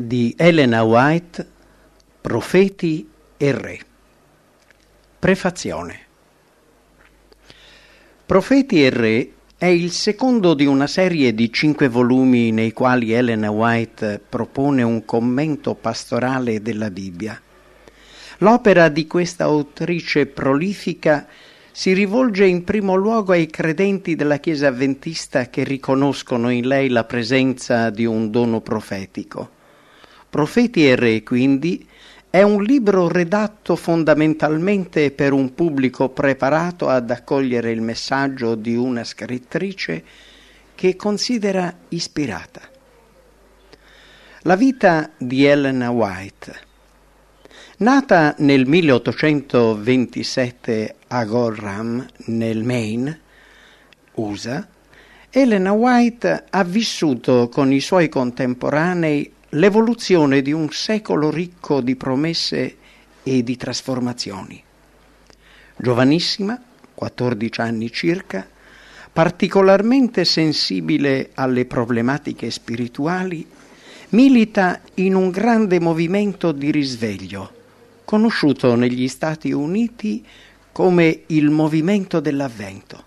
di Elena White, Profeti e Re. Prefazione. Profeti e Re è il secondo di una serie di cinque volumi nei quali Elena White propone un commento pastorale della Bibbia. L'opera di questa autrice prolifica si rivolge in primo luogo ai credenti della Chiesa avventista che riconoscono in lei la presenza di un dono profetico. Profeti e Re, quindi, è un libro redatto fondamentalmente per un pubblico preparato ad accogliere il messaggio di una scrittrice che considera ispirata. La vita di Elena White. Nata nel 1827 a Gorham, nel Maine, USA, Elena White ha vissuto con i suoi contemporanei l'evoluzione di un secolo ricco di promesse e di trasformazioni. Giovanissima, 14 anni circa, particolarmente sensibile alle problematiche spirituali, milita in un grande movimento di risveglio, conosciuto negli Stati Uniti come il movimento dell'avvento.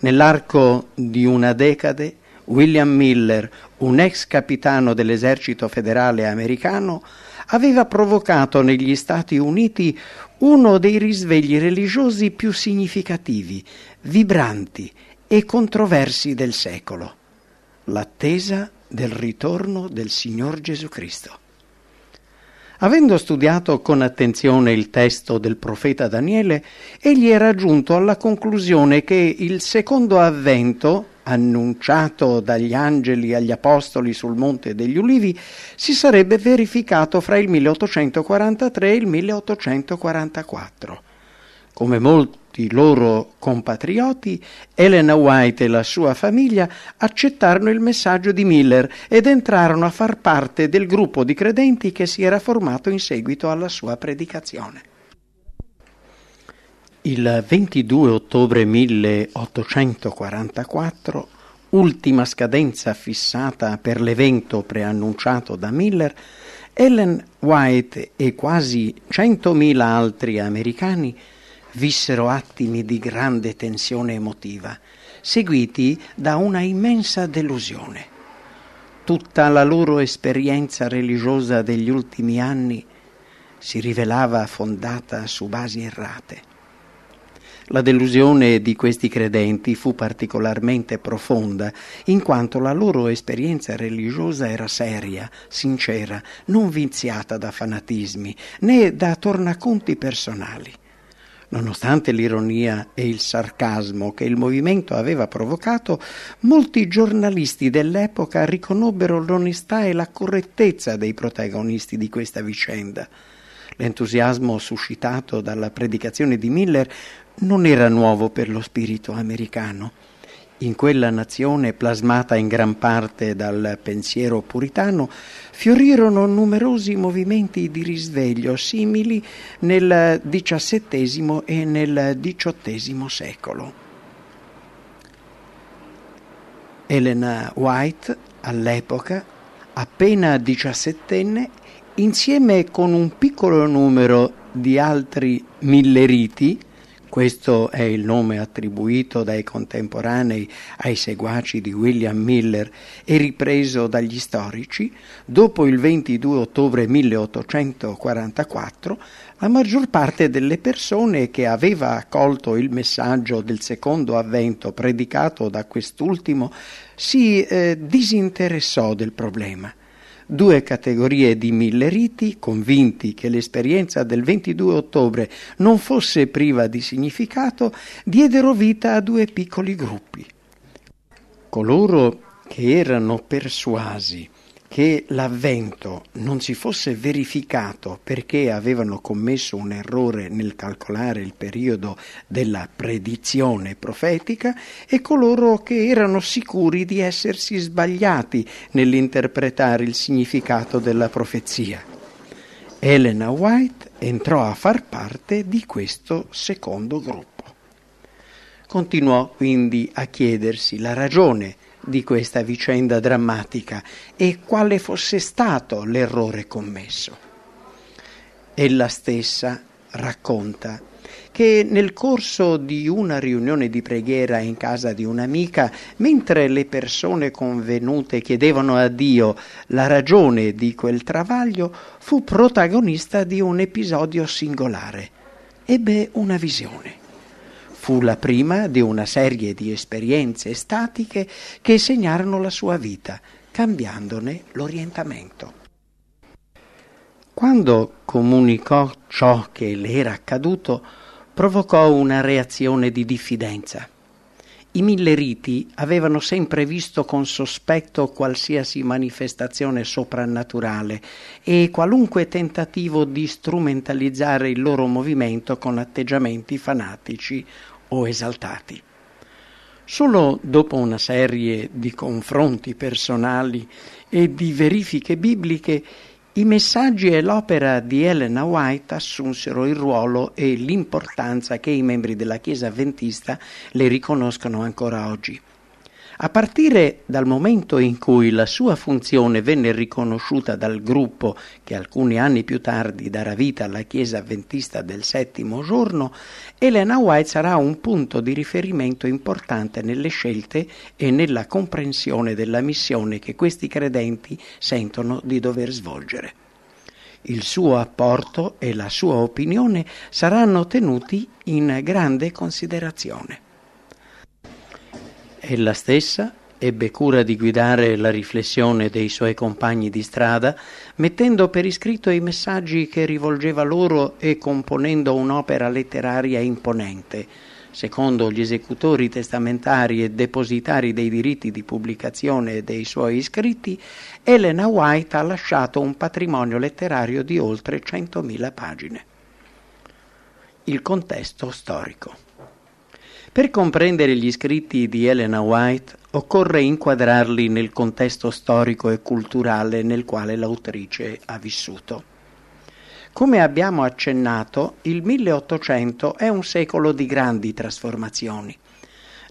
Nell'arco di una decade William Miller, un ex capitano dell'esercito federale americano, aveva provocato negli Stati Uniti uno dei risvegli religiosi più significativi, vibranti e controversi del secolo, l'attesa del ritorno del Signor Gesù Cristo. Avendo studiato con attenzione il testo del profeta Daniele, egli era giunto alla conclusione che il secondo avvento, annunciato dagli angeli agli apostoli sul Monte degli Ulivi, si sarebbe verificato fra il 1843 e il 1844. Come molti loro compatrioti, Elena White e la sua famiglia accettarono il messaggio di Miller ed entrarono a far parte del gruppo di credenti che si era formato in seguito alla sua predicazione. Il 22 ottobre 1844, ultima scadenza fissata per l'evento preannunciato da Miller, Ellen White e quasi 100.000 altri americani vissero attimi di grande tensione emotiva, seguiti da una immensa delusione. Tutta la loro esperienza religiosa degli ultimi anni si rivelava fondata su basi errate. La delusione di questi credenti fu particolarmente profonda, in quanto la loro esperienza religiosa era seria, sincera, non viziata da fanatismi né da tornaconti personali. Nonostante l'ironia e il sarcasmo che il movimento aveva provocato, molti giornalisti dell'epoca riconobbero l'onestà e la correttezza dei protagonisti di questa vicenda. L'entusiasmo suscitato dalla predicazione di Miller non era nuovo per lo spirito americano in quella nazione plasmata in gran parte dal pensiero puritano, fiorirono numerosi movimenti di risveglio simili nel XVII e nel XVIII secolo. Elena White, all'epoca, appena diciassettenne, insieme con un piccolo numero di altri milleriti, questo è il nome attribuito dai contemporanei ai seguaci di William Miller e ripreso dagli storici, dopo il 22 ottobre 1844 la maggior parte delle persone che aveva accolto il messaggio del secondo avvento predicato da quest'ultimo si eh, disinteressò del problema due categorie di milleriti convinti che l'esperienza del 22 ottobre non fosse priva di significato, diedero vita a due piccoli gruppi. Coloro che erano persuasi che l'avvento non si fosse verificato perché avevano commesso un errore nel calcolare il periodo della predizione profetica e coloro che erano sicuri di essersi sbagliati nell'interpretare il significato della profezia. Elena White entrò a far parte di questo secondo gruppo. Continuò quindi a chiedersi la ragione di questa vicenda drammatica e quale fosse stato l'errore commesso. Ella stessa racconta che nel corso di una riunione di preghiera in casa di un'amica, mentre le persone convenute chiedevano a Dio la ragione di quel travaglio, fu protagonista di un episodio singolare. Ebbe una visione. Fu la prima di una serie di esperienze statiche che segnarono la sua vita, cambiandone l'orientamento. Quando comunicò ciò che le era accaduto, provocò una reazione di diffidenza. I milleriti avevano sempre visto con sospetto qualsiasi manifestazione soprannaturale e qualunque tentativo di strumentalizzare il loro movimento con atteggiamenti fanatici o esaltati. Solo dopo una serie di confronti personali e di verifiche bibliche i messaggi e l'opera di Elena White assunsero il ruolo e l'importanza che i membri della Chiesa avventista le riconoscono ancora oggi. A partire dal momento in cui la sua funzione venne riconosciuta dal gruppo che alcuni anni più tardi darà vita alla Chiesa avventista del settimo giorno, Elena White sarà un punto di riferimento importante nelle scelte e nella comprensione della missione che questi credenti sentono di dover svolgere. Il suo apporto e la sua opinione saranno tenuti in grande considerazione. Ella stessa ebbe cura di guidare la riflessione dei suoi compagni di strada, mettendo per iscritto i messaggi che rivolgeva loro e componendo un'opera letteraria imponente. Secondo gli esecutori testamentari e depositari dei diritti di pubblicazione dei suoi scritti, Elena White ha lasciato un patrimonio letterario di oltre 100.000 pagine. Il contesto storico. Per comprendere gli scritti di Elena White occorre inquadrarli nel contesto storico e culturale nel quale l'autrice ha vissuto. Come abbiamo accennato, il 1800 è un secolo di grandi trasformazioni.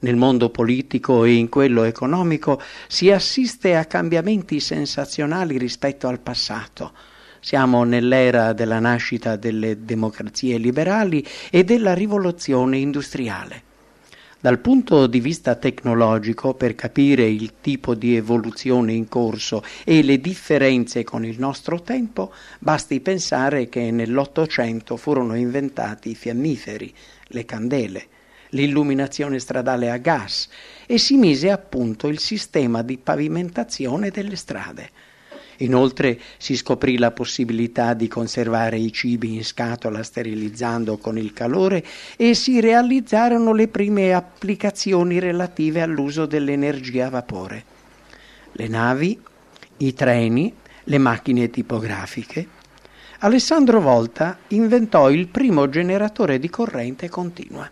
Nel mondo politico e in quello economico si assiste a cambiamenti sensazionali rispetto al passato. Siamo nell'era della nascita delle democrazie liberali e della rivoluzione industriale. Dal punto di vista tecnologico, per capire il tipo di evoluzione in corso e le differenze con il nostro tempo, basti pensare che nell'Ottocento furono inventati i fiammiferi, le candele, l'illuminazione stradale a gas e si mise a punto il sistema di pavimentazione delle strade. Inoltre si scoprì la possibilità di conservare i cibi in scatola sterilizzando con il calore e si realizzarono le prime applicazioni relative all'uso dell'energia a vapore. Le navi, i treni, le macchine tipografiche. Alessandro Volta inventò il primo generatore di corrente continua.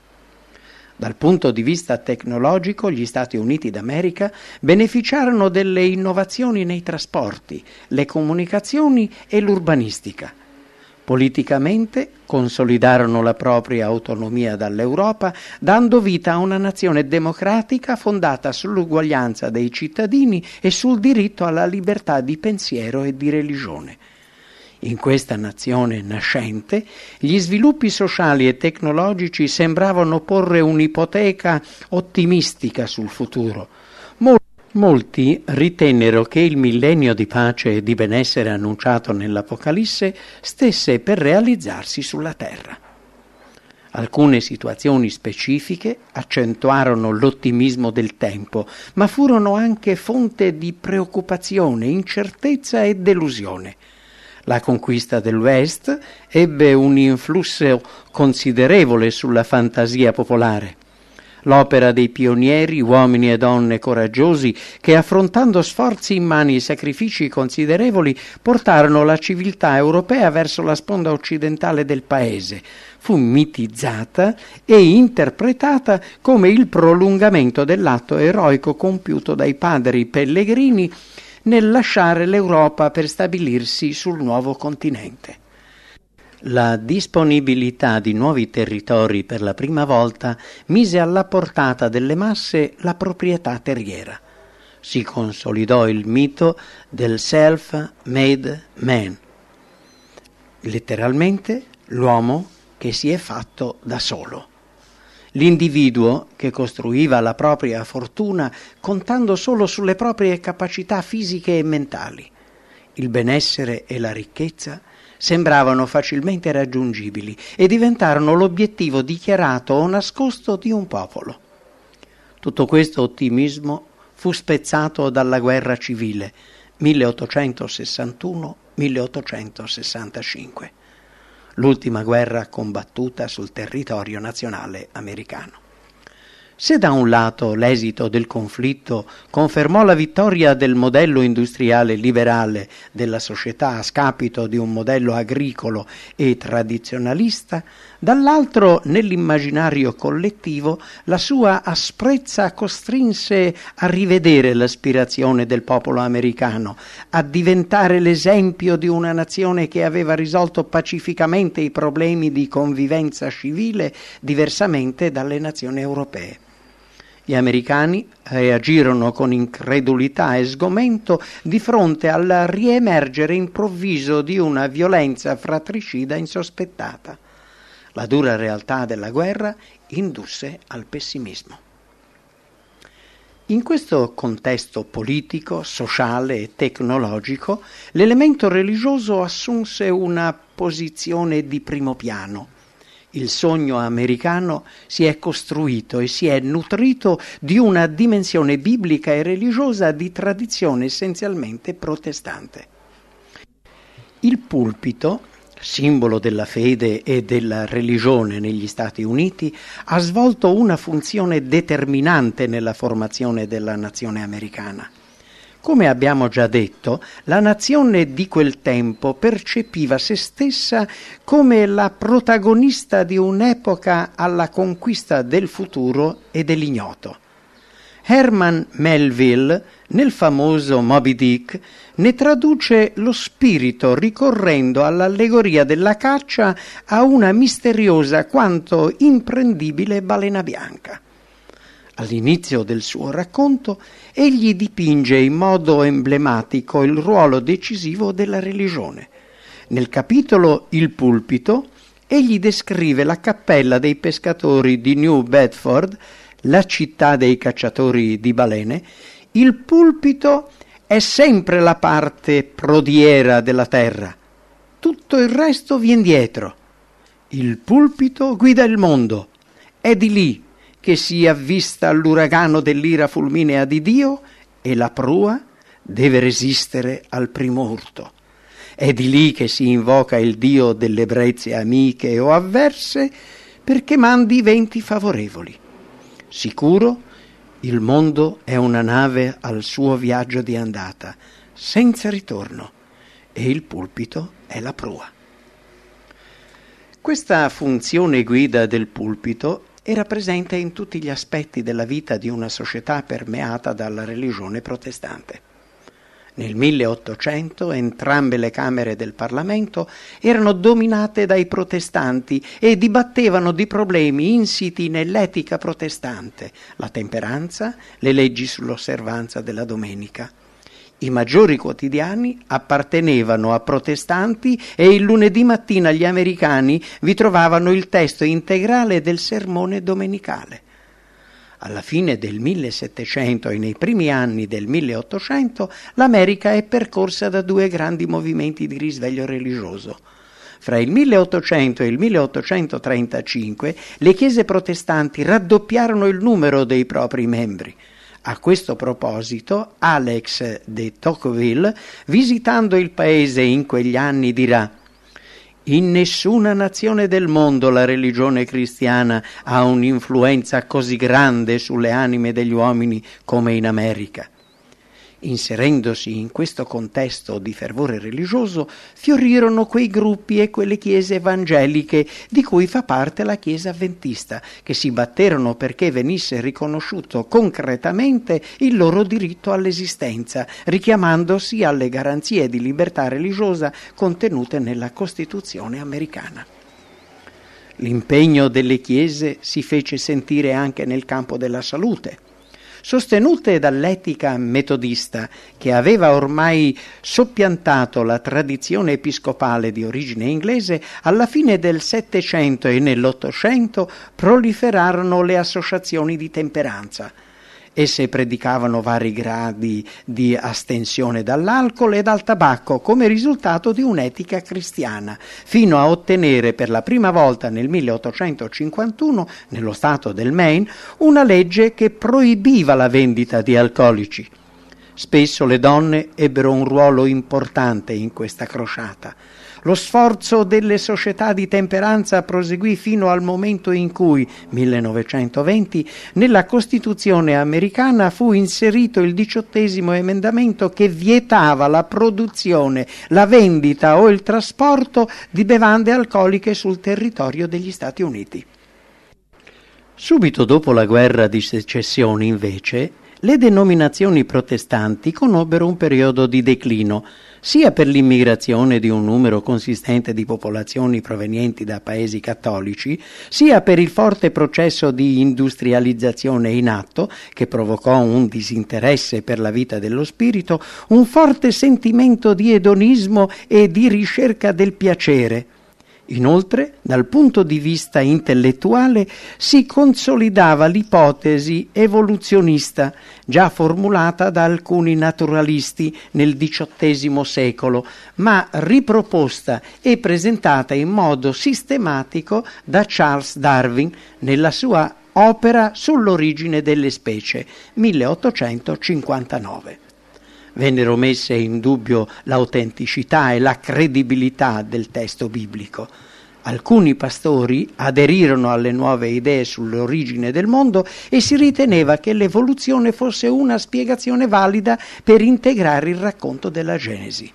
Dal punto di vista tecnologico gli Stati Uniti d'America beneficiarono delle innovazioni nei trasporti, le comunicazioni e l'urbanistica. Politicamente consolidarono la propria autonomia dall'Europa, dando vita a una nazione democratica fondata sull'uguaglianza dei cittadini e sul diritto alla libertà di pensiero e di religione. In questa nazione nascente gli sviluppi sociali e tecnologici sembravano porre un'ipoteca ottimistica sul futuro. Molti ritennero che il millennio di pace e di benessere annunciato nell'Apocalisse stesse per realizzarsi sulla terra. Alcune situazioni specifiche accentuarono l'ottimismo del tempo, ma furono anche fonte di preoccupazione, incertezza e delusione. La conquista del West ebbe un influsso considerevole sulla fantasia popolare. L'opera dei pionieri, uomini e donne coraggiosi, che affrontando sforzi immani e sacrifici considerevoli portarono la civiltà europea verso la sponda occidentale del paese, fu mitizzata e interpretata come il prolungamento dell'atto eroico compiuto dai padri pellegrini nel lasciare l'Europa per stabilirsi sul nuovo continente. La disponibilità di nuovi territori per la prima volta mise alla portata delle masse la proprietà terriera. si consolidò il mito del self-made man, letteralmente l'uomo che si è fatto da solo. L'individuo che costruiva la propria fortuna contando solo sulle proprie capacità fisiche e mentali. Il benessere e la ricchezza sembravano facilmente raggiungibili e diventarono l'obiettivo dichiarato o nascosto di un popolo. Tutto questo ottimismo fu spezzato dalla guerra civile 1861-1865 l'ultima guerra combattuta sul territorio nazionale americano. Se da un lato l'esito del conflitto confermò la vittoria del modello industriale liberale della società a scapito di un modello agricolo e tradizionalista, dall'altro nell'immaginario collettivo la sua asprezza costrinse a rivedere l'aspirazione del popolo americano, a diventare l'esempio di una nazione che aveva risolto pacificamente i problemi di convivenza civile diversamente dalle nazioni europee. Gli americani reagirono con incredulità e sgomento di fronte al riemergere improvviso di una violenza fratricida insospettata. La dura realtà della guerra indusse al pessimismo. In questo contesto politico, sociale e tecnologico, l'elemento religioso assunse una posizione di primo piano il sogno americano si è costruito e si è nutrito di una dimensione biblica e religiosa di tradizione essenzialmente protestante. Il pulpito, simbolo della fede e della religione negli Stati Uniti, ha svolto una funzione determinante nella formazione della nazione americana. Come abbiamo già detto, la nazione di quel tempo percepiva se stessa come la protagonista di un'epoca alla conquista del futuro e dell'ignoto. Herman Melville, nel famoso Moby Dick, ne traduce lo spirito ricorrendo all'allegoria della caccia a una misteriosa quanto imprendibile balena bianca. All'inizio del suo racconto egli dipinge in modo emblematico il ruolo decisivo della religione. Nel capitolo Il pulpito egli descrive la cappella dei pescatori di New Bedford, la città dei cacciatori di balene. Il pulpito è sempre la parte prodiera della terra. Tutto il resto viene dietro. Il pulpito guida il mondo. È di lì che si avvista all'uragano dell'ira fulminea di Dio e la prua deve resistere al primo urto. È di lì che si invoca il Dio delle brezze amiche o avverse perché mandi venti favorevoli. Sicuro, il mondo è una nave al suo viaggio di andata, senza ritorno, e il pulpito è la prua. Questa funzione guida del pulpito era presente in tutti gli aspetti della vita di una società permeata dalla religione protestante. Nel 1800 entrambe le Camere del Parlamento erano dominate dai protestanti e dibattevano di problemi insiti nell'etica protestante, la temperanza, le leggi sull'osservanza della domenica. I maggiori quotidiani appartenevano a protestanti e il lunedì mattina gli americani vi trovavano il testo integrale del sermone domenicale. Alla fine del 1700 e nei primi anni del 1800 l'America è percorsa da due grandi movimenti di risveglio religioso. Fra il 1800 e il 1835 le chiese protestanti raddoppiarono il numero dei propri membri. A questo proposito, Alex de Tocqueville, visitando il paese in quegli anni, dirà in nessuna nazione del mondo la religione cristiana ha un'influenza così grande sulle anime degli uomini come in America. Inserendosi in questo contesto di fervore religioso, fiorirono quei gruppi e quelle chiese evangeliche di cui fa parte la Chiesa avventista, che si batterono perché venisse riconosciuto concretamente il loro diritto all'esistenza, richiamandosi alle garanzie di libertà religiosa contenute nella Costituzione americana. L'impegno delle chiese si fece sentire anche nel campo della salute sostenute dall'etica metodista che aveva ormai soppiantato la tradizione episcopale di origine inglese, alla fine del Settecento e nell'Ottocento proliferarono le associazioni di temperanza Esse predicavano vari gradi di astensione dall'alcol e dal tabacco come risultato di un'etica cristiana, fino a ottenere per la prima volta nel 1851, nello Stato del Maine, una legge che proibiva la vendita di alcolici. Spesso le donne ebbero un ruolo importante in questa crociata. Lo sforzo delle società di temperanza proseguì fino al momento in cui, 1920, nella Costituzione americana fu inserito il diciottesimo emendamento che vietava la produzione, la vendita o il trasporto di bevande alcoliche sul territorio degli Stati Uniti. Subito dopo la guerra di secessione, invece, le denominazioni protestanti conobbero un periodo di declino, sia per l'immigrazione di un numero consistente di popolazioni provenienti da paesi cattolici, sia per il forte processo di industrializzazione in atto che provocò un disinteresse per la vita dello spirito, un forte sentimento di edonismo e di ricerca del piacere Inoltre, dal punto di vista intellettuale, si consolidava l'ipotesi evoluzionista già formulata da alcuni naturalisti nel XVIII secolo, ma riproposta e presentata in modo sistematico da Charles Darwin nella sua opera sull'origine delle specie, 1859 vennero messe in dubbio l'autenticità e la credibilità del testo biblico. Alcuni pastori aderirono alle nuove idee sull'origine del mondo e si riteneva che l'evoluzione fosse una spiegazione valida per integrare il racconto della Genesi.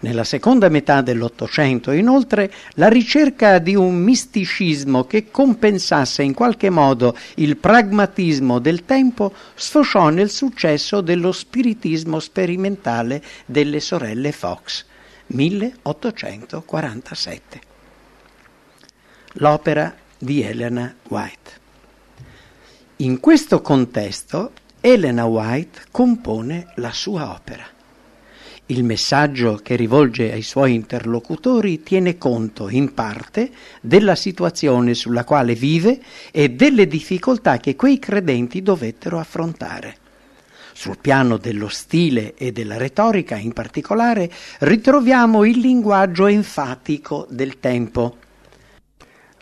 Nella seconda metà dell'Ottocento, inoltre, la ricerca di un misticismo che compensasse in qualche modo il pragmatismo del tempo sfociò nel successo dello spiritismo sperimentale delle sorelle Fox, 1847. L'opera di Elena White. In questo contesto Elena White compone la sua opera. Il messaggio che rivolge ai suoi interlocutori tiene conto, in parte, della situazione sulla quale vive e delle difficoltà che quei credenti dovettero affrontare. Sul piano dello stile e della retorica, in particolare, ritroviamo il linguaggio enfatico del tempo.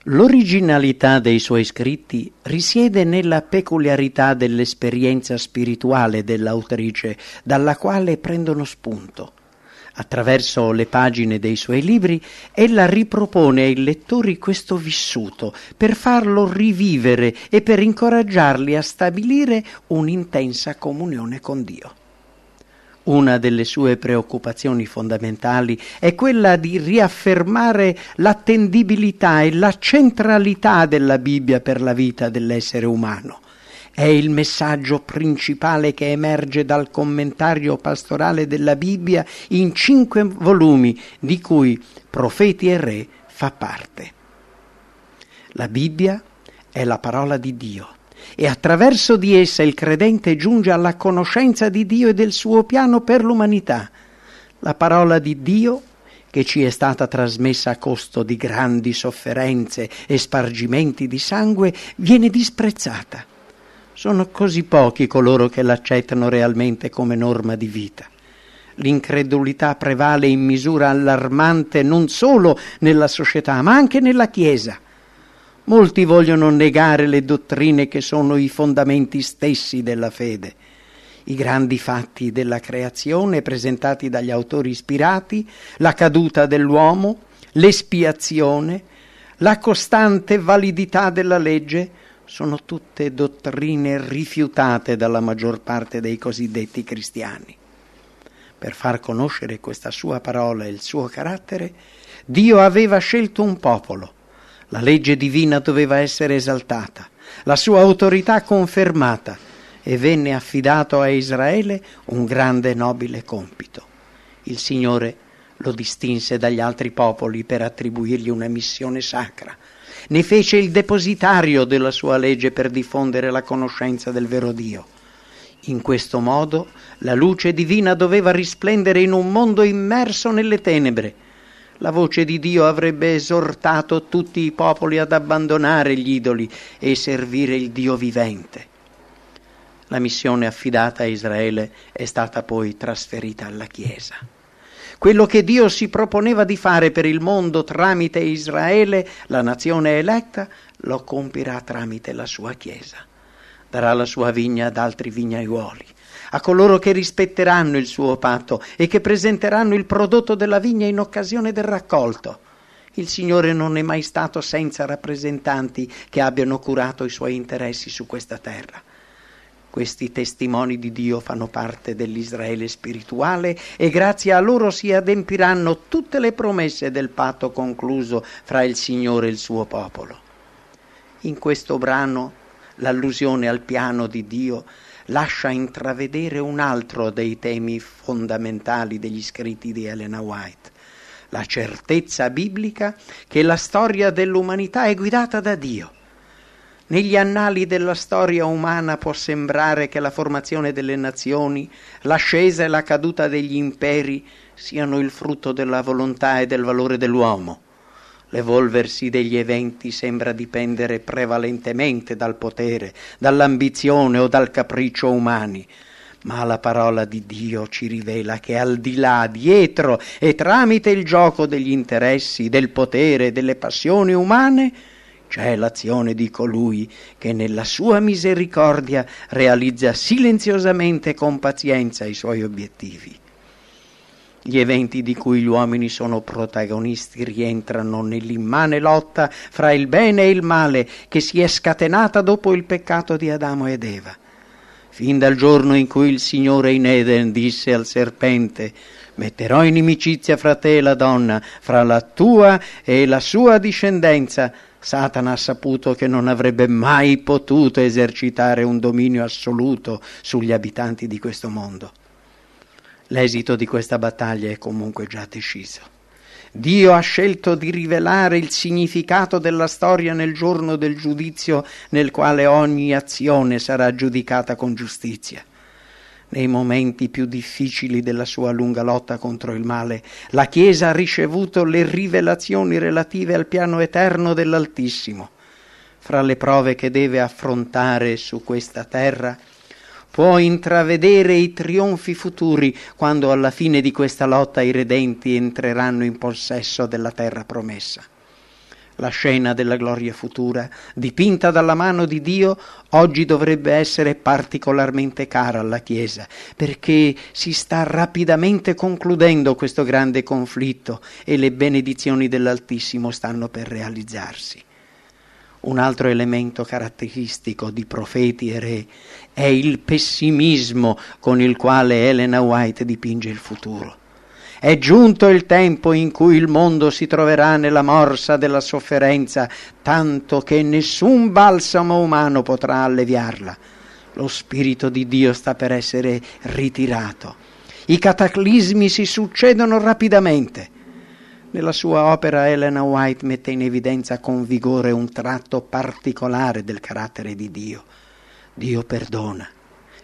L'originalità dei suoi scritti risiede nella peculiarità dell'esperienza spirituale dell'autrice, dalla quale prendono spunto. Attraverso le pagine dei suoi libri, ella ripropone ai lettori questo vissuto per farlo rivivere e per incoraggiarli a stabilire un'intensa comunione con Dio. Una delle sue preoccupazioni fondamentali è quella di riaffermare l'attendibilità e la centralità della Bibbia per la vita dell'essere umano. È il messaggio principale che emerge dal commentario pastorale della Bibbia in cinque volumi, di cui Profeti e Re fa parte. La Bibbia è la parola di Dio e attraverso di essa il credente giunge alla conoscenza di Dio e del suo piano per l'umanità. La parola di Dio che ci è stata trasmessa a costo di grandi sofferenze e spargimenti di sangue, viene disprezzata. Sono così pochi coloro che l'accettano realmente come norma di vita. L'incredulità prevale in misura allarmante non solo nella società, ma anche nella Chiesa. Molti vogliono negare le dottrine che sono i fondamenti stessi della fede. I grandi fatti della creazione presentati dagli autori ispirati, la caduta dell'uomo, l'espiazione, la costante validità della legge, sono tutte dottrine rifiutate dalla maggior parte dei cosiddetti cristiani. Per far conoscere questa sua parola e il suo carattere, Dio aveva scelto un popolo la legge divina doveva essere esaltata, la sua autorità confermata e venne affidato a Israele un grande e nobile compito. Il Signore lo distinse dagli altri popoli per attribuirgli una missione sacra. Ne fece il depositario della sua legge per diffondere la conoscenza del vero Dio. In questo modo la luce divina doveva risplendere in un mondo immerso nelle tenebre. La voce di Dio avrebbe esortato tutti i popoli ad abbandonare gli idoli e servire il Dio vivente. La missione affidata a Israele è stata poi trasferita alla Chiesa. Quello che Dio si proponeva di fare per il mondo tramite Israele, la nazione eletta, lo compirà tramite la sua Chiesa darà la sua vigna ad altri vignaiuoli, a coloro che rispetteranno il suo patto e che presenteranno il prodotto della vigna in occasione del raccolto. Il Signore non è mai stato senza rappresentanti che abbiano curato i suoi interessi su questa terra. Questi testimoni di Dio fanno parte dell'Israele spirituale e grazie a loro si adempiranno tutte le promesse del patto concluso fra il Signore e il suo popolo. In questo brano l'allusione al piano di Dio lascia intravedere un altro dei temi fondamentali degli scritti di Elena White, la certezza biblica che la storia dell'umanità è guidata da Dio. Negli annali della storia umana può sembrare che la formazione delle nazioni, l'ascesa e la caduta degli imperi siano il frutto della volontà e del valore dell'uomo. L'evolversi degli eventi sembra dipendere prevalentemente dal potere, dall'ambizione o dal capriccio umani, ma la parola di Dio ci rivela che al di là, dietro e tramite il gioco degli interessi, del potere, delle passioni umane, c'è l'azione di colui che nella sua misericordia realizza silenziosamente e con pazienza i suoi obiettivi. Gli eventi di cui gli uomini sono protagonisti rientrano nell'immane lotta fra il bene e il male che si è scatenata dopo il peccato di Adamo ed Eva. Fin dal giorno in cui il Signore in Eden disse al serpente metterò inimicizia fra te e la donna, fra la tua e la sua discendenza, Satana ha saputo che non avrebbe mai potuto esercitare un dominio assoluto sugli abitanti di questo mondo. L'esito di questa battaglia è comunque già deciso. Dio ha scelto di rivelare il significato della storia nel giorno del giudizio nel quale ogni azione sarà giudicata con giustizia. Nei momenti più difficili della sua lunga lotta contro il male, la Chiesa ha ricevuto le rivelazioni relative al piano eterno dell'Altissimo. Fra le prove che deve affrontare su questa terra, può intravedere i trionfi futuri quando alla fine di questa lotta i redenti entreranno in possesso della terra promessa. La scena della gloria futura, dipinta dalla mano di Dio, oggi dovrebbe essere particolarmente cara alla Chiesa, perché si sta rapidamente concludendo questo grande conflitto e le benedizioni dell'Altissimo stanno per realizzarsi. Un altro elemento caratteristico di profeti e re è il pessimismo con il quale Elena White dipinge il futuro. È giunto il tempo in cui il mondo si troverà nella morsa della sofferenza, tanto che nessun balsamo umano potrà alleviarla. Lo Spirito di Dio sta per essere ritirato. I cataclismi si succedono rapidamente. Nella sua opera Elena White mette in evidenza con vigore un tratto particolare del carattere di Dio. Dio perdona.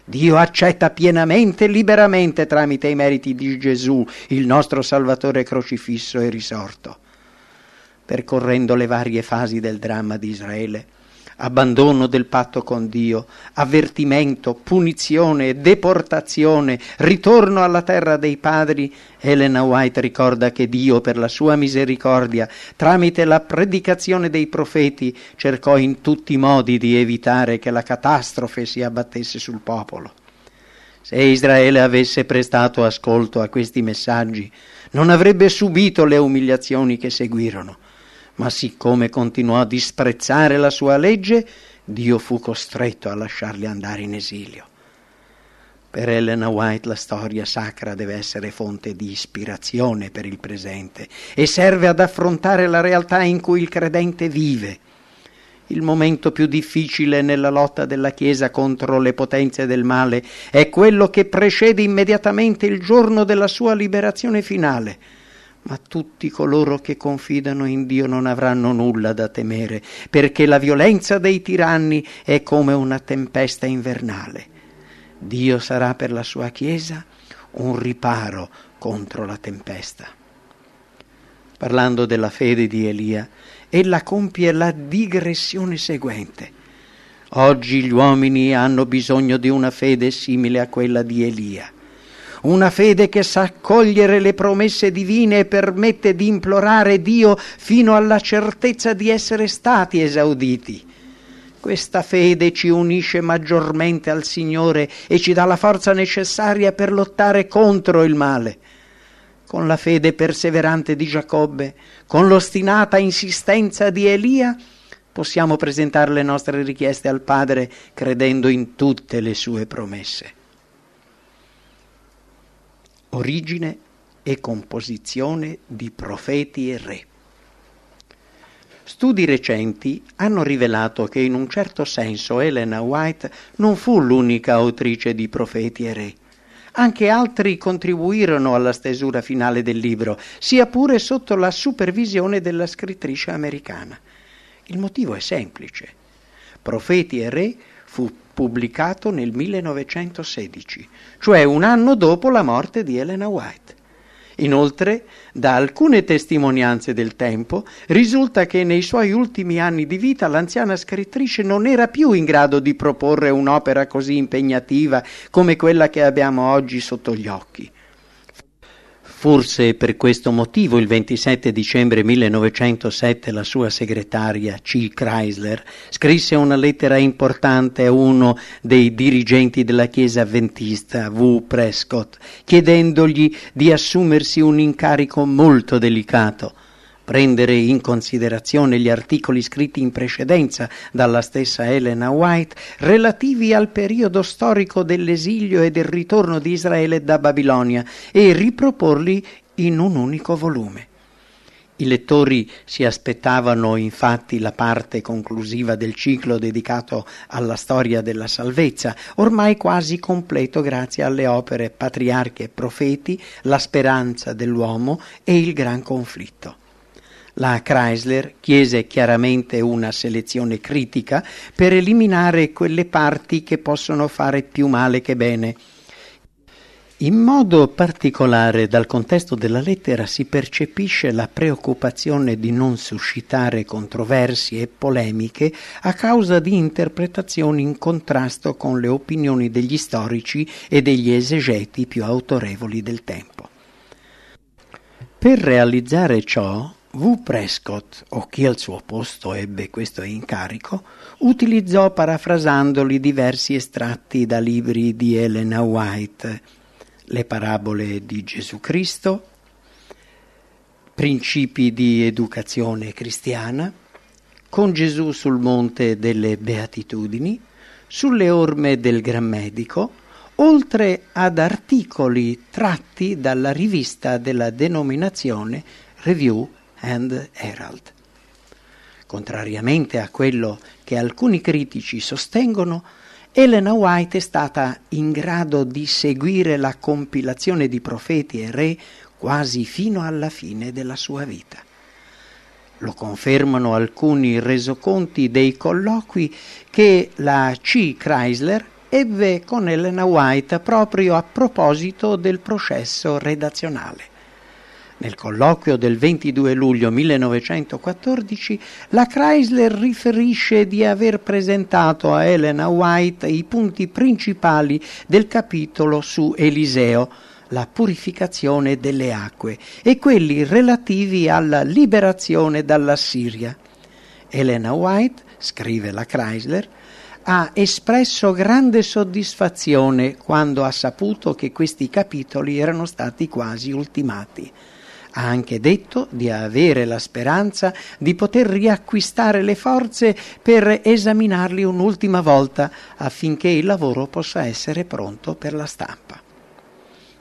Dio accetta pienamente e liberamente tramite i meriti di Gesù, il nostro Salvatore crocifisso e risorto. Percorrendo le varie fasi del dramma di Israele, abbandono del patto con Dio, avvertimento, punizione, deportazione, ritorno alla terra dei padri, Elena White ricorda che Dio, per la sua misericordia, tramite la predicazione dei profeti, cercò in tutti i modi di evitare che la catastrofe si abbattesse sul popolo. Se Israele avesse prestato ascolto a questi messaggi, non avrebbe subito le umiliazioni che seguirono ma siccome continuò a disprezzare la sua legge, Dio fu costretto a lasciarli andare in esilio. Per Elena White la storia sacra deve essere fonte di ispirazione per il presente e serve ad affrontare la realtà in cui il credente vive. Il momento più difficile nella lotta della Chiesa contro le potenze del male è quello che precede immediatamente il giorno della sua liberazione finale ma tutti coloro che confidano in Dio non avranno nulla da temere, perché la violenza dei tiranni è come una tempesta invernale. Dio sarà per la sua Chiesa un riparo contro la tempesta. Parlando della fede di Elia, ella compie la digressione seguente. Oggi gli uomini hanno bisogno di una fede simile a quella di Elia una fede che sa accogliere le promesse divine e permette di implorare Dio fino alla certezza di essere stati esauditi. Questa fede ci unisce maggiormente al Signore e ci dà la forza necessaria per lottare contro il male. Con la fede perseverante di Giacobbe, con l'ostinata insistenza di Elia, possiamo presentare le nostre richieste al Padre credendo in tutte le sue promesse. Origine e composizione di profeti e re. Studi recenti hanno rivelato che in un certo senso Elena White non fu l'unica autrice di profeti e re. Anche altri contribuirono alla stesura finale del libro, sia pure sotto la supervisione della scrittrice americana. Il motivo è semplice. Profeti e Re fu pubblicato nel 1916, cioè un anno dopo la morte di Elena White. Inoltre, da alcune testimonianze del tempo, risulta che nei suoi ultimi anni di vita l'anziana scrittrice non era più in grado di proporre un'opera così impegnativa come quella che abbiamo oggi sotto gli occhi. Forse per questo motivo il 27 dicembre 1907 la sua segretaria C. Chrysler scrisse una lettera importante a uno dei dirigenti della Chiesa avventista, V. Prescott, chiedendogli di assumersi un incarico molto delicato prendere in considerazione gli articoli scritti in precedenza dalla stessa Elena White relativi al periodo storico dell'esilio e del ritorno di Israele da Babilonia e riproporli in un unico volume. I lettori si aspettavano infatti la parte conclusiva del ciclo dedicato alla storia della salvezza, ormai quasi completo grazie alle opere Patriarchi e Profeti, La speranza dell'uomo e Il gran conflitto. La Chrysler chiese chiaramente una selezione critica per eliminare quelle parti che possono fare più male che bene. In modo particolare dal contesto della lettera si percepisce la preoccupazione di non suscitare controversie e polemiche a causa di interpretazioni in contrasto con le opinioni degli storici e degli esegeti più autorevoli del tempo. Per realizzare ciò, V. Prescott, o chi al suo posto ebbe questo incarico, utilizzò parafrasandoli diversi estratti da libri di Elena White, le parabole di Gesù Cristo, principi di educazione cristiana, con Gesù sul monte delle beatitudini, sulle orme del Gran Medico, oltre ad articoli tratti dalla rivista della denominazione Review and Herald. Contrariamente a quello che alcuni critici sostengono, Elena White è stata in grado di seguire la compilazione di profeti e re quasi fino alla fine della sua vita. Lo confermano alcuni resoconti dei colloqui che la C. Chrysler ebbe con Elena White proprio a proposito del processo redazionale. Nel colloquio del 22 luglio 1914 la Chrysler riferisce di aver presentato a Elena White i punti principali del capitolo su Eliseo, la purificazione delle acque, e quelli relativi alla liberazione dalla Siria. Elena White, scrive la Chrysler, ha espresso grande soddisfazione quando ha saputo che questi capitoli erano stati quasi ultimati. Ha anche detto di avere la speranza di poter riacquistare le forze per esaminarli un'ultima volta affinché il lavoro possa essere pronto per la stampa.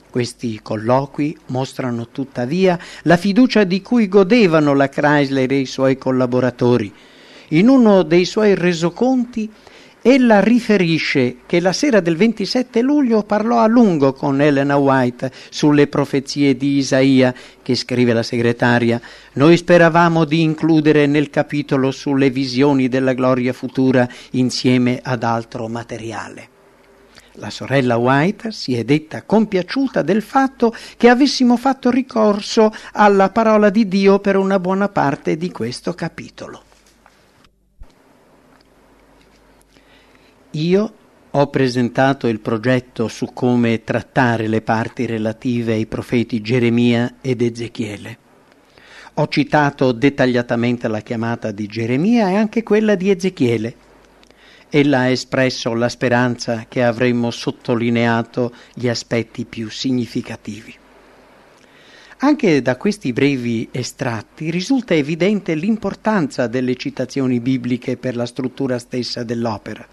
Questi colloqui mostrano tuttavia la fiducia di cui godevano la Chrysler e i suoi collaboratori. In uno dei suoi resoconti Ella riferisce che la sera del 27 luglio parlò a lungo con Elena White sulle profezie di Isaia, che scrive la segretaria. Noi speravamo di includere nel capitolo sulle visioni della gloria futura insieme ad altro materiale. La sorella White si è detta compiaciuta del fatto che avessimo fatto ricorso alla parola di Dio per una buona parte di questo capitolo. Io ho presentato il progetto su come trattare le parti relative ai profeti Geremia ed Ezechiele. Ho citato dettagliatamente la chiamata di Geremia e anche quella di Ezechiele. Ella ha espresso la speranza che avremmo sottolineato gli aspetti più significativi. Anche da questi brevi estratti risulta evidente l'importanza delle citazioni bibliche per la struttura stessa dell'opera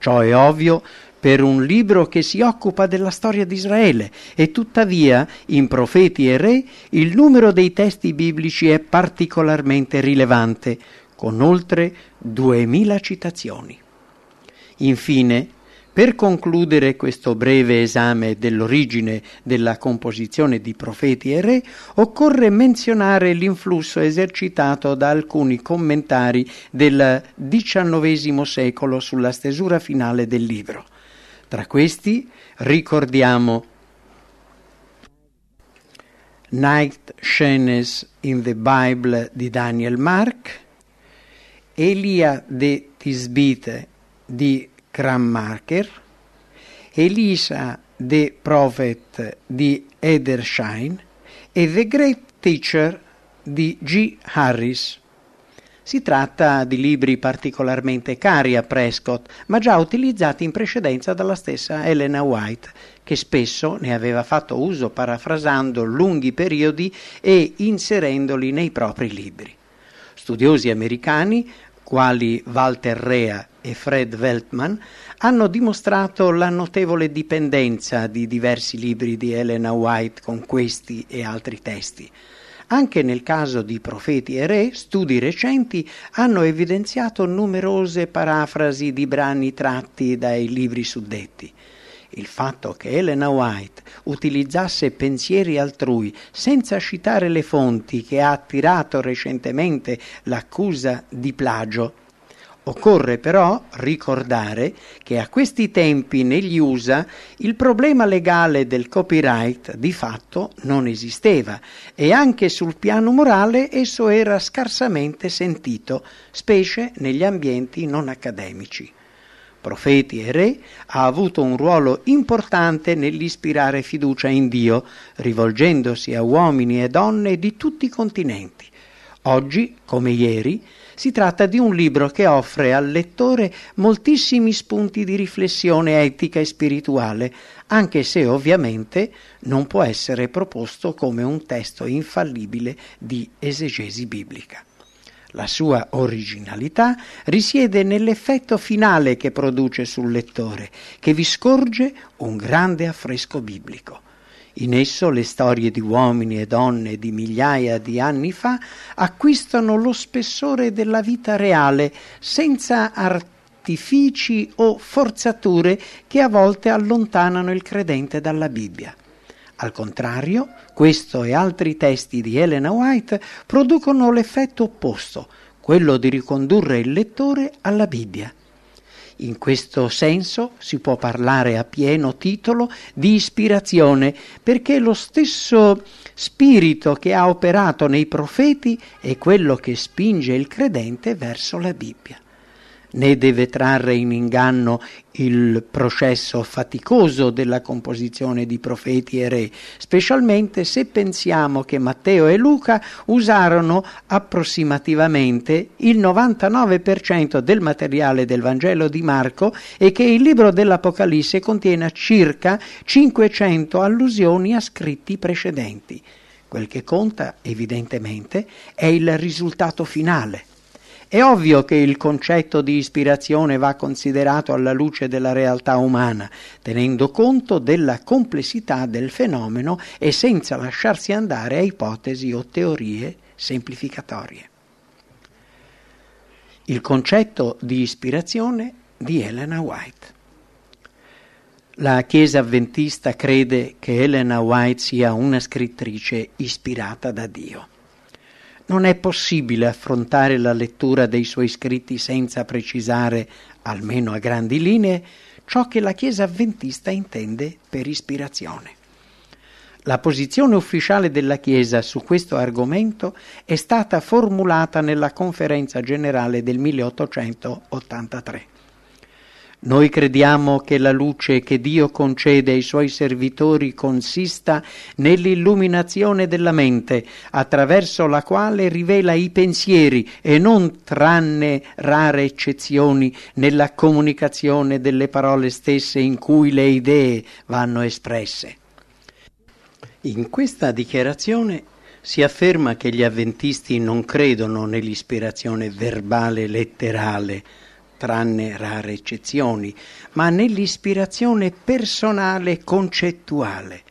Ciò è ovvio per un libro che si occupa della storia di Israele e tuttavia in Profeti e Re il numero dei testi biblici è particolarmente rilevante, con oltre duemila citazioni. Infine, per concludere questo breve esame dell'origine della composizione di profeti e re, occorre menzionare l'influsso esercitato da alcuni commentari del XIX secolo sulla stesura finale del libro. Tra questi ricordiamo Night Shenes in the Bible di Daniel Mark, Elia de Tisbite di Grammacher, Elisa the Prophet di Edersheim e The Great Teacher di G. Harris. Si tratta di libri particolarmente cari a Prescott, ma già utilizzati in precedenza dalla stessa Elena White, che spesso ne aveva fatto uso parafrasando lunghi periodi e inserendoli nei propri libri. Studiosi americani quali Walter Rea e Fred Weltman, hanno dimostrato la notevole dipendenza di diversi libri di Elena White con questi e altri testi. Anche nel caso di Profeti e Re, studi recenti hanno evidenziato numerose parafrasi di brani tratti dai libri suddetti. Il fatto che Elena White utilizzasse pensieri altrui senza citare le fonti che ha attirato recentemente l'accusa di plagio Occorre però ricordare che a questi tempi negli USA il problema legale del copyright di fatto non esisteva e anche sul piano morale esso era scarsamente sentito, specie negli ambienti non accademici. Profeti e re ha avuto un ruolo importante nell'ispirare fiducia in Dio, rivolgendosi a uomini e donne di tutti i continenti. Oggi, come ieri, si tratta di un libro che offre al lettore moltissimi spunti di riflessione etica e spirituale, anche se ovviamente non può essere proposto come un testo infallibile di esegesi biblica. La sua originalità risiede nell'effetto finale che produce sul lettore, che vi scorge un grande affresco biblico. In esso le storie di uomini e donne di migliaia di anni fa acquistano lo spessore della vita reale senza artifici o forzature che a volte allontanano il credente dalla Bibbia. Al contrario, questo e altri testi di Elena White producono l'effetto opposto, quello di ricondurre il lettore alla Bibbia. In questo senso si può parlare a pieno titolo di ispirazione, perché lo stesso spirito che ha operato nei profeti è quello che spinge il credente verso la Bibbia né deve trarre in inganno il processo faticoso della composizione di profeti e re, specialmente se pensiamo che Matteo e Luca usarono approssimativamente il 99% del materiale del Vangelo di Marco e che il libro dell'Apocalisse contiene circa 500 allusioni a scritti precedenti. Quel che conta, evidentemente, è il risultato finale è ovvio che il concetto di ispirazione va considerato alla luce della realtà umana, tenendo conto della complessità del fenomeno e senza lasciarsi andare a ipotesi o teorie semplificatorie. Il concetto di ispirazione di Elena White. La Chiesa avventista crede che Elena White sia una scrittrice ispirata da Dio. Non è possibile affrontare la lettura dei suoi scritti senza precisare, almeno a grandi linee, ciò che la Chiesa avventista intende per ispirazione. La posizione ufficiale della Chiesa su questo argomento è stata formulata nella conferenza generale del 1883. Noi crediamo che la luce che Dio concede ai suoi servitori consista nell'illuminazione della mente, attraverso la quale rivela i pensieri e non, tranne rare eccezioni, nella comunicazione delle parole stesse in cui le idee vanno espresse. In questa dichiarazione si afferma che gli avventisti non credono nell'ispirazione verbale letterale, tranne rare eccezioni, ma nell'ispirazione personale concettuale.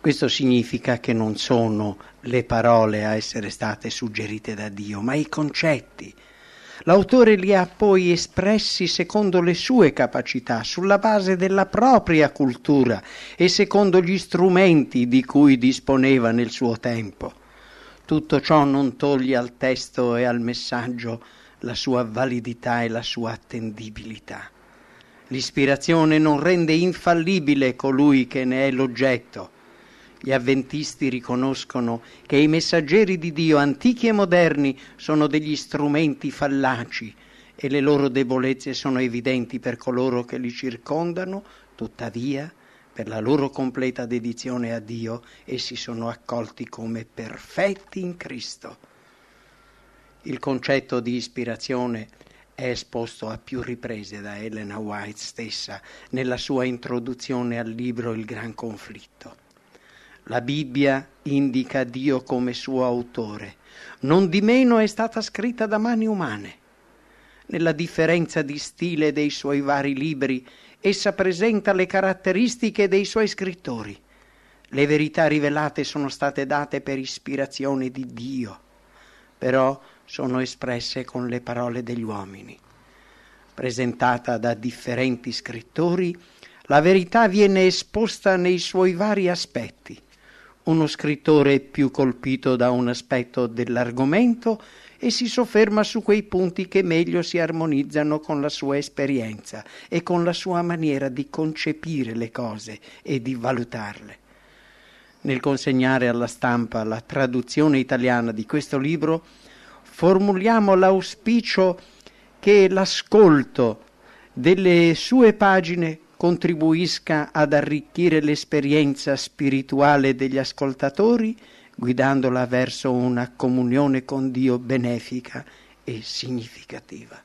Questo significa che non sono le parole a essere state suggerite da Dio, ma i concetti. L'autore li ha poi espressi secondo le sue capacità, sulla base della propria cultura e secondo gli strumenti di cui disponeva nel suo tempo. Tutto ciò non toglie al testo e al messaggio la sua validità e la sua attendibilità. L'ispirazione non rende infallibile colui che ne è l'oggetto. Gli avventisti riconoscono che i messaggeri di Dio, antichi e moderni, sono degli strumenti fallaci e le loro debolezze sono evidenti per coloro che li circondano, tuttavia, per la loro completa dedizione a Dio, essi sono accolti come perfetti in Cristo. Il concetto di ispirazione è esposto a più riprese da Elena White stessa nella sua introduzione al libro Il Gran Conflitto. La Bibbia indica Dio come suo autore, non di meno è stata scritta da mani umane. Nella differenza di stile dei suoi vari libri, essa presenta le caratteristiche dei suoi scrittori. Le verità rivelate sono state date per ispirazione di Dio, però sono espresse con le parole degli uomini. Presentata da differenti scrittori, la verità viene esposta nei suoi vari aspetti. Uno scrittore è più colpito da un aspetto dell'argomento e si sofferma su quei punti che meglio si armonizzano con la sua esperienza e con la sua maniera di concepire le cose e di valutarle. Nel consegnare alla stampa la traduzione italiana di questo libro, formuliamo l'auspicio che l'ascolto delle sue pagine contribuisca ad arricchire l'esperienza spirituale degli ascoltatori, guidandola verso una comunione con Dio benefica e significativa.